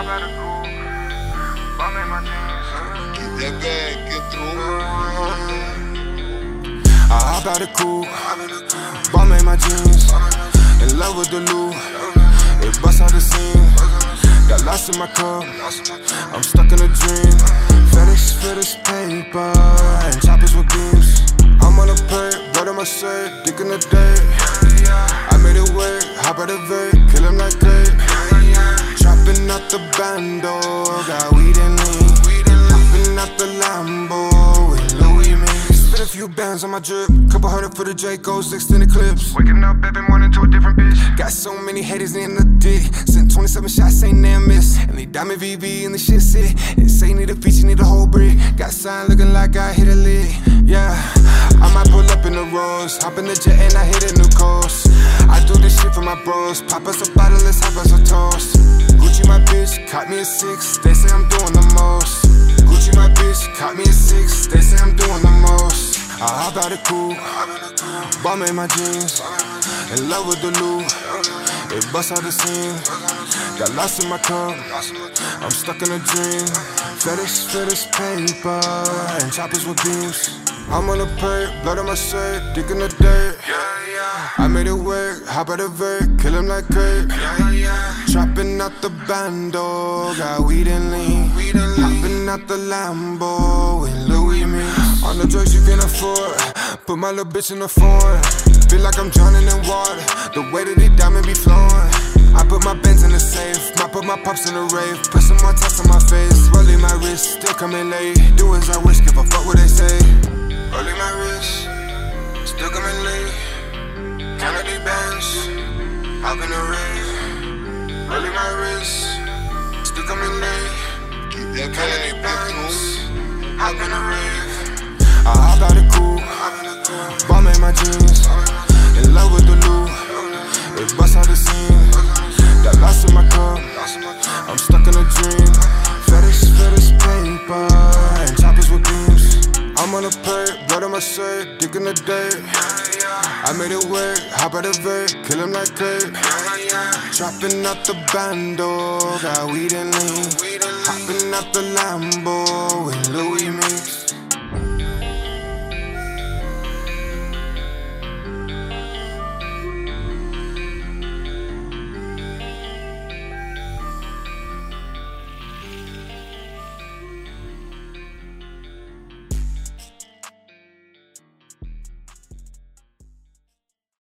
I better cool. Bum in my jeans. Get that bag, get through. I hop out the coupe, bomb in my jeans, in love with the loot. It bust out the scene, got lost in my cup. I'm stuck in a dream. For this paper and choppers with beams. I'm on a perk, blood on my shirt, dick in the dirt. Bando, got weed and lean. Hopping out the Lambo with Louis me. Spit a few bands on my drip, couple hundred for the Dracos, extended clips. Waking up every morning to a different bitch. Got so many haters in the dick. Sent 27 shots, ain't near miss. And they diamond VV in the shit city. And say need a feature, need a whole brick. Got sign looking like I hit a lick. Yeah, up in the rose. Hop in the jet and I hit a new coast. I do this shit for my bros. Pop us a bottle, let's hop us a toast. Gucci my bitch, caught me a six. They say I'm doing the most. Gucci my bitch, caught me a six. They say I'm doing the most. I hop out the coupe, bomb in my jeans, in love with the loot. It bust out the scene, got lost in my cup. I'm stuck in a dream. For this paper and choppers with beams. I'm on a perk, blood on my shirt, dick in the dirt. I made it work, hop out the vert, kill him like Kurt. Chopping out the bando, got weed and lean. Weed and lean. Hopping out the Lambo with Louis me. On the drugs you can afford, put my little bitch in the foreign. Feel like I'm drowning in water, the way that they diamond be flowing. I put my bends in the safe, I put my pops in the rave. Put some more tats on my face, rolling my wrist, still coming late. Do as I wish, give a fuck what they say. Rolling my wrist, still coming late. Kennedy Benz, hop in the rave. Rolling my wrist, still coming late. Kennedy bag, get Benz, hop in the rave. I hop out the coupe, bomb in my jeans, in love with the loot. It bust out the scene, got lost in my cup. I'm stuck the. I made it work, hop out the vert, kill him like Kurt. Dropping out the bando, got weed and lean. Hopping out the Lambo with Louis me.